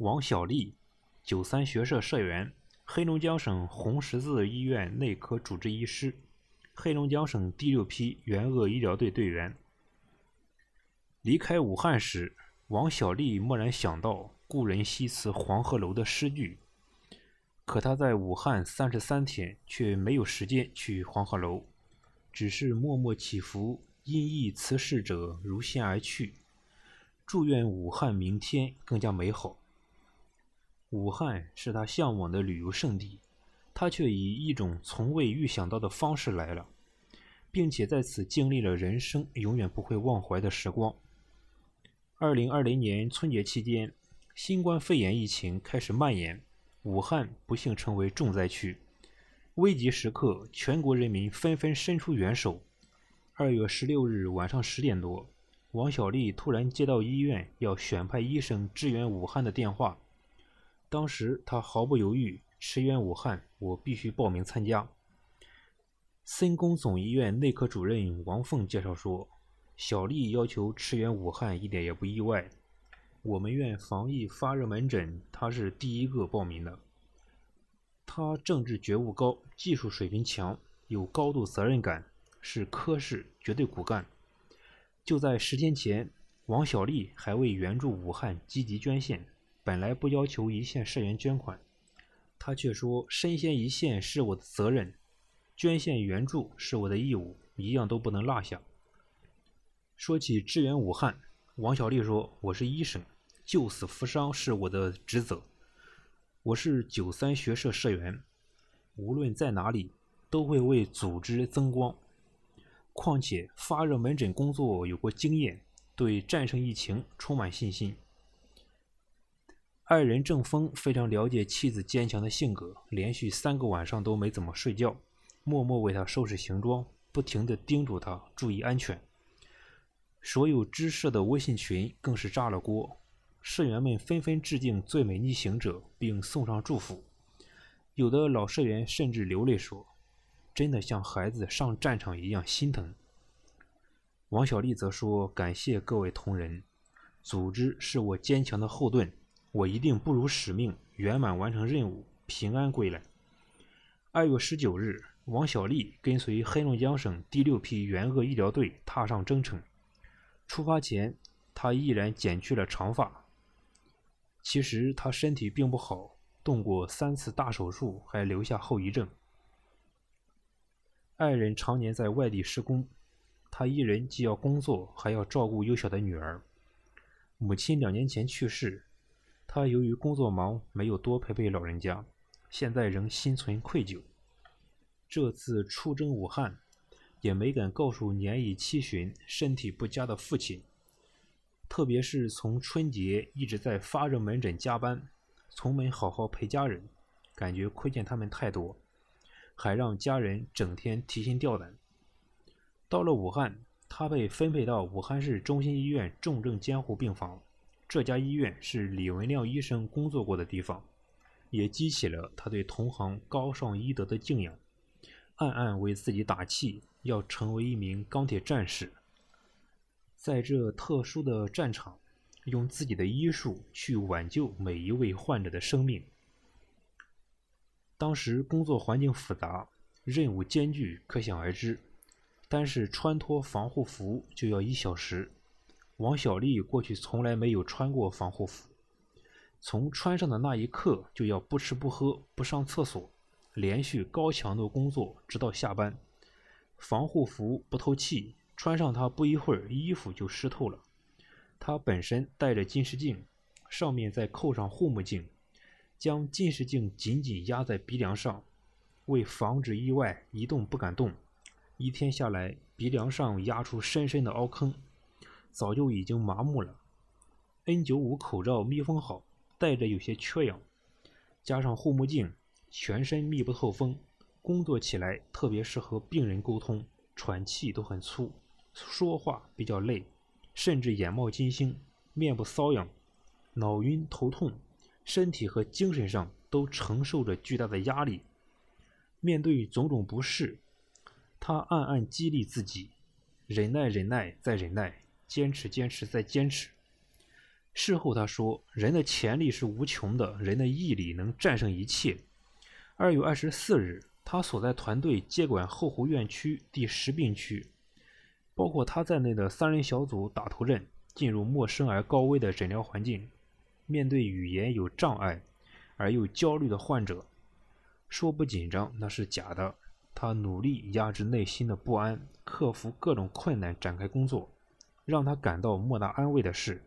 王小利，九三学社社员，黑龙江省红十字医院内科主治医师，黑龙江省第六批援鄂医疗队队员。离开武汉时，王小利蓦然想到“故人西辞黄鹤楼”的诗句，可他在武汉三十三天，却没有时间去黄鹤楼，只是默默祈福，因忆辞世者如仙而去，祝愿武汉明天更加美好。武汉是他向往的旅游胜地，他却以一种从未预想到的方式来了，并且在此经历了人生永远不会忘怀的时光。二零二零年春节期间，新冠肺炎疫情开始蔓延，武汉不幸成为重灾区。危急时刻，全国人民纷纷伸出援手。二月十六日晚上十点多，王小丽突然接到医院要选派医生支援武汉的电话。当时他毫不犹豫，驰援武汉，我必须报名参加。森工总医院内科主任王凤介绍说。小丽要求驰援武汉一点也不意外。我们院防疫发热门诊，她是第一个报名的。她政治觉悟高，技术水平强，有高度责任感，是科室绝对骨干。就在十天前，王小丽还为援助武汉积极捐献。本来不要求一线社员捐款，他却说：“身先一线是我的责任，捐献援助是我的义务，一样都不能落下。”说起支援武汉，王小丽说：“我是医生，救死扶伤是我的职责。我是九三学社社员，无论在哪里，都会为组织增光。况且发热门诊工作有过经验，对战胜疫情充满信心。”爱人郑峰非常了解妻子坚强的性格，连续三个晚上都没怎么睡觉，默默为她收拾行装，不停地叮嘱她注意安全。所有知社的微信群更是炸了锅，社员们纷纷致敬最美逆行者，并送上祝福。有的老社员甚至流泪说：“真的像孩子上战场一样心疼。”王小丽则说：“感谢各位同仁，组织是我坚强的后盾，我一定不辱使命，圆满完成任务，平安归来。”二月十九日，王小丽跟随黑龙江省第六批援鄂医疗队踏上征程。出发前，他毅然剪去了长发。其实他身体并不好，动过三次大手术，还留下后遗症。爱人常年在外地施工，他一人既要工作，还要照顾幼小的女儿。母亲两年前去世，他由于工作忙，没有多陪陪老人家，现在仍心存愧疚。这次出征武汉。也没敢告诉年已七旬、身体不佳的父亲，特别是从春节一直在发热门诊加班，从没好好陪家人，感觉亏欠他们太多，还让家人整天提心吊胆。到了武汉，他被分配到武汉市中心医院重症监护病房，这家医院是李文亮医生工作过的地方，也激起了他对同行高尚医德的敬仰，暗暗为自己打气。要成为一名钢铁战士，在这特殊的战场，用自己的医术去挽救每一位患者的生命。当时工作环境复杂，任务艰巨，可想而知。单是穿脱防护服就要一小时。王小丽过去从来没有穿过防护服，从穿上的那一刻就要不吃不喝不上厕所，连续高强度工作直到下班。防护服不透气，穿上它不一会儿，衣服就湿透了。他本身戴着近视镜，上面再扣上护目镜，将近视镜紧紧压在鼻梁上，为防止意外，一动不敢动。一天下来，鼻梁上压出深深的凹坑，早就已经麻木了。N95 口罩密封好，戴着有些缺氧，加上护目镜，全身密不透风。工作起来特别适合病人沟通，喘气都很粗，说话比较累，甚至眼冒金星，面部瘙痒，脑晕头痛，身体和精神上都承受着巨大的压力。面对种种不适，他暗暗激励自己：忍耐，忍耐，再忍耐，坚持，坚持，再坚持。事后他说：“人的潜力是无穷的，人的毅力能战胜一切。”二月二十四日，他所在团队接管后湖院区第十病区，包括他在内的三人小组打头阵，进入陌生而高危的诊疗环境，面对语言有障碍而又焦虑的患者，说不紧张那是假的。他努力压制内心的不安，克服各种困难，展开工作。让他感到莫大安慰的是，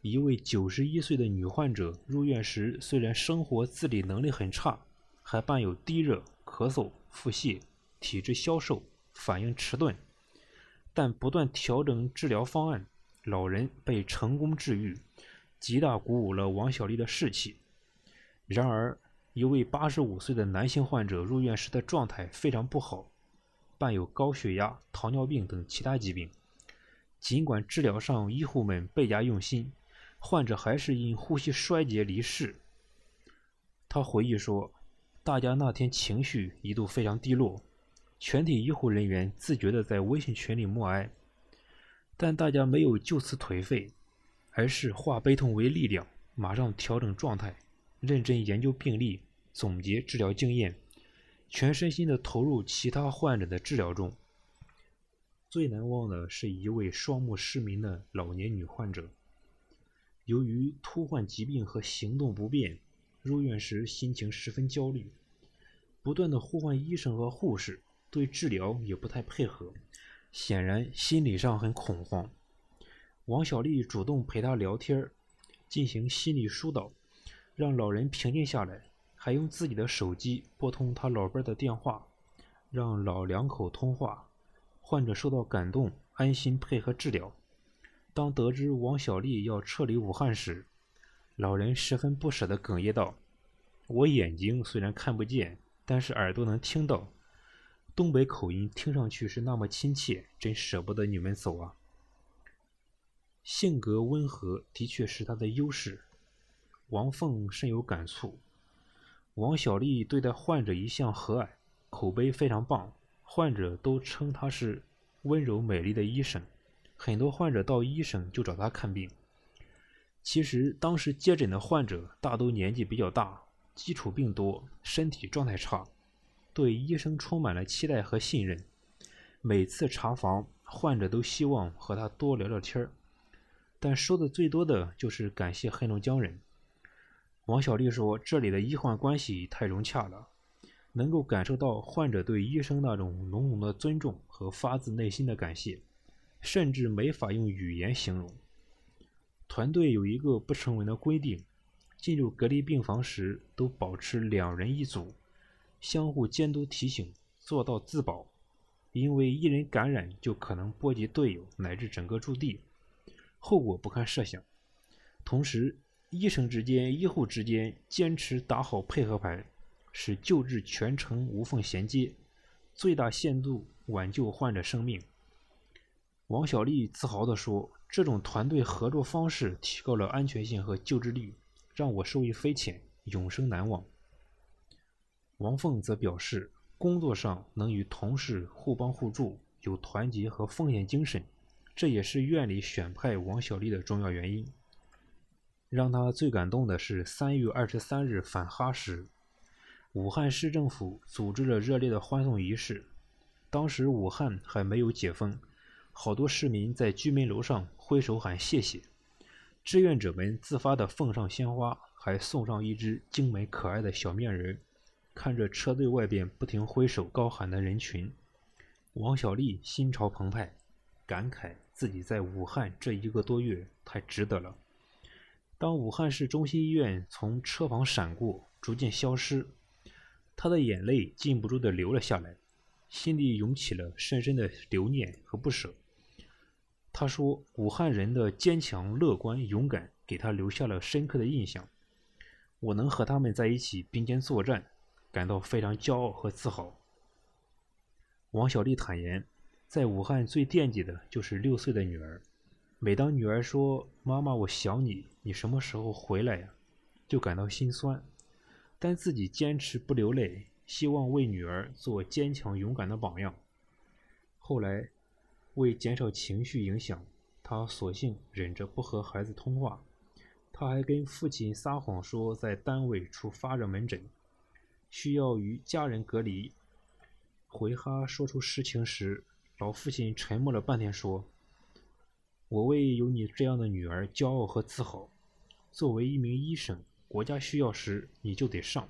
一位九十一岁的女患者入院时，虽然生活自理能力很差，还伴有低热、咳嗽、腹泻、体质消瘦、反应迟钝，但不断调整治疗方案，老人被成功治愈，极大鼓舞了王小丽的士气。然而，一位八十五岁的男性患者入院时的状态非常不好，伴有高血压、糖尿病等其他疾病。尽管治疗上医护们倍加用心，患者还是因呼吸衰竭离世。他回忆说：“大家那天情绪一度非常低落，全体医护人员自觉地在微信群里默哀，但大家没有就此颓废，而是化悲痛为力量，马上调整状态。”认真研究病例，总结治疗经验，全身心地投入其他患者的治疗中。最难忘的是一位双目失明的老年女患者，由于突患疾病和行动不便，入院时心情十分焦虑，不断的呼唤医生和护士，对治疗也不太配合，显然心理上很恐慌。王小丽主动陪她聊天，进行心理疏导。让老人平静下来，还用自己的手机拨通他老伴的电话，让老两口通话。患者受到感动，安心配合治疗。当得知王小丽要撤离武汉时，老人十分不舍地哽咽道：“我眼睛虽然看不见，但是耳朵能听到。东北口音听上去是那么亲切，真舍不得你们走啊。”性格温和的确是他的优势。王凤深有感触。王小丽对待患者一向和蔼，口碑非常棒，患者都称她是温柔美丽的医生。很多患者到医生就找她看病。其实当时接诊的患者大都年纪比较大，基础病多，身体状态差，对医生充满了期待和信任。每次查房，患者都希望和他多聊聊天儿，但说的最多的就是感谢黑龙江人。王小丽说：“这里的医患关系太融洽了，能够感受到患者对医生那种浓浓的尊重和发自内心的感谢，甚至没法用语言形容。”团队有一个不成文的规定：进入隔离病房时都保持两人一组，相互监督提醒，做到自保。因为一人感染就可能波及队友乃至整个驻地，后果不堪设想。同时，医生之间、医护之间坚持打好配合牌，使救治全程无缝衔接，最大限度挽救患者生命。王小丽自豪地说：“这种团队合作方式提高了安全性和救治率，让我受益匪浅，永生难忘。”王凤则表示：“工作上能与同事互帮互助，有团结和奉献精神，这也是院里选派王小丽的重要原因。”让他最感动的是三月二十三日返哈时，武汉市政府组织了热烈的欢送仪式。当时武汉还没有解封，好多市民在居民楼上挥手喊谢谢，志愿者们自发地奉上鲜花，还送上一只精美可爱的小面人。看着车队外边不停挥手高喊的人群，王小丽心潮澎湃，感慨自己在武汉这一个多月太值得了。当武汉市中心医院从车旁闪过，逐渐消失，他的眼泪禁不住地流了下来，心里涌起了深深的留念和不舍。他说：“武汉人的坚强、乐观、勇敢，给他留下了深刻的印象。我能和他们在一起并肩作战，感到非常骄傲和自豪。”王小丽坦言，在武汉最惦记的就是六岁的女儿。每当女儿说“妈妈，我想你，你什么时候回来呀”，就感到心酸，但自己坚持不流泪，希望为女儿做坚强勇敢的榜样。后来，为减少情绪影响，他索性忍着不和孩子通话，他还跟父亲撒谎说在单位出发热门诊，需要与家人隔离。回哈说出实情时，老父亲沉默了半天，说：“我为有你这样的女儿骄傲和自豪。作为一名医生，国家需要时你就得上。”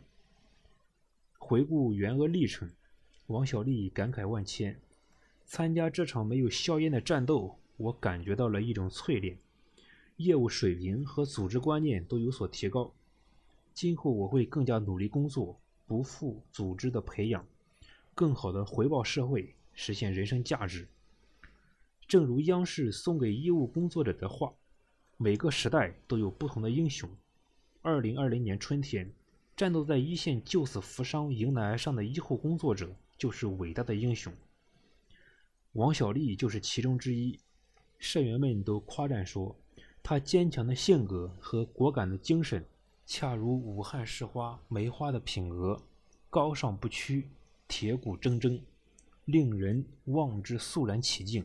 回顾援鄂历程，王小利感慨万千。参加这场没有硝烟的战斗，我感觉到了一种淬炼。业务水平和组织观念都有所提高，今后我会更加努力工作，不负组织的培养，更好的回报社会，实现人生价值。正如央视送给医务工作者的话：“每个时代都有不同的英雄。”二零二零年春天，战斗在一线救死扶伤、迎难而上的医护工作者就是伟大的英雄。王小利就是其中之一，社员们都夸赞说。他坚强的性格和果敢的精神，恰如武汉市花梅花的品格，高尚不屈，铁骨铮铮，令人望之肃然起敬。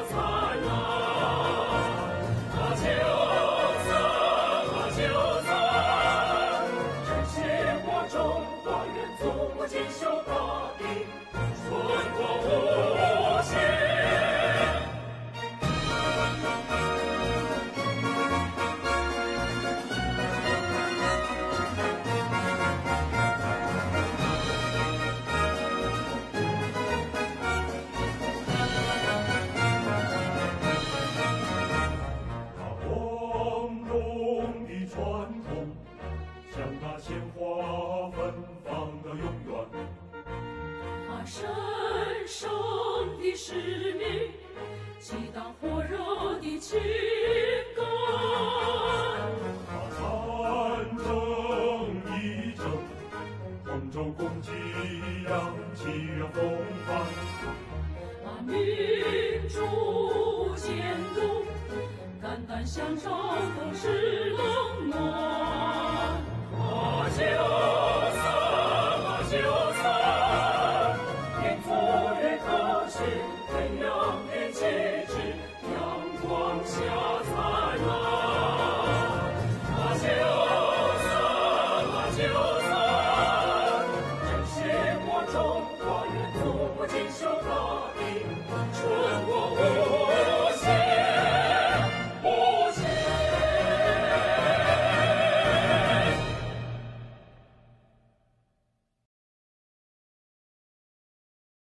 小船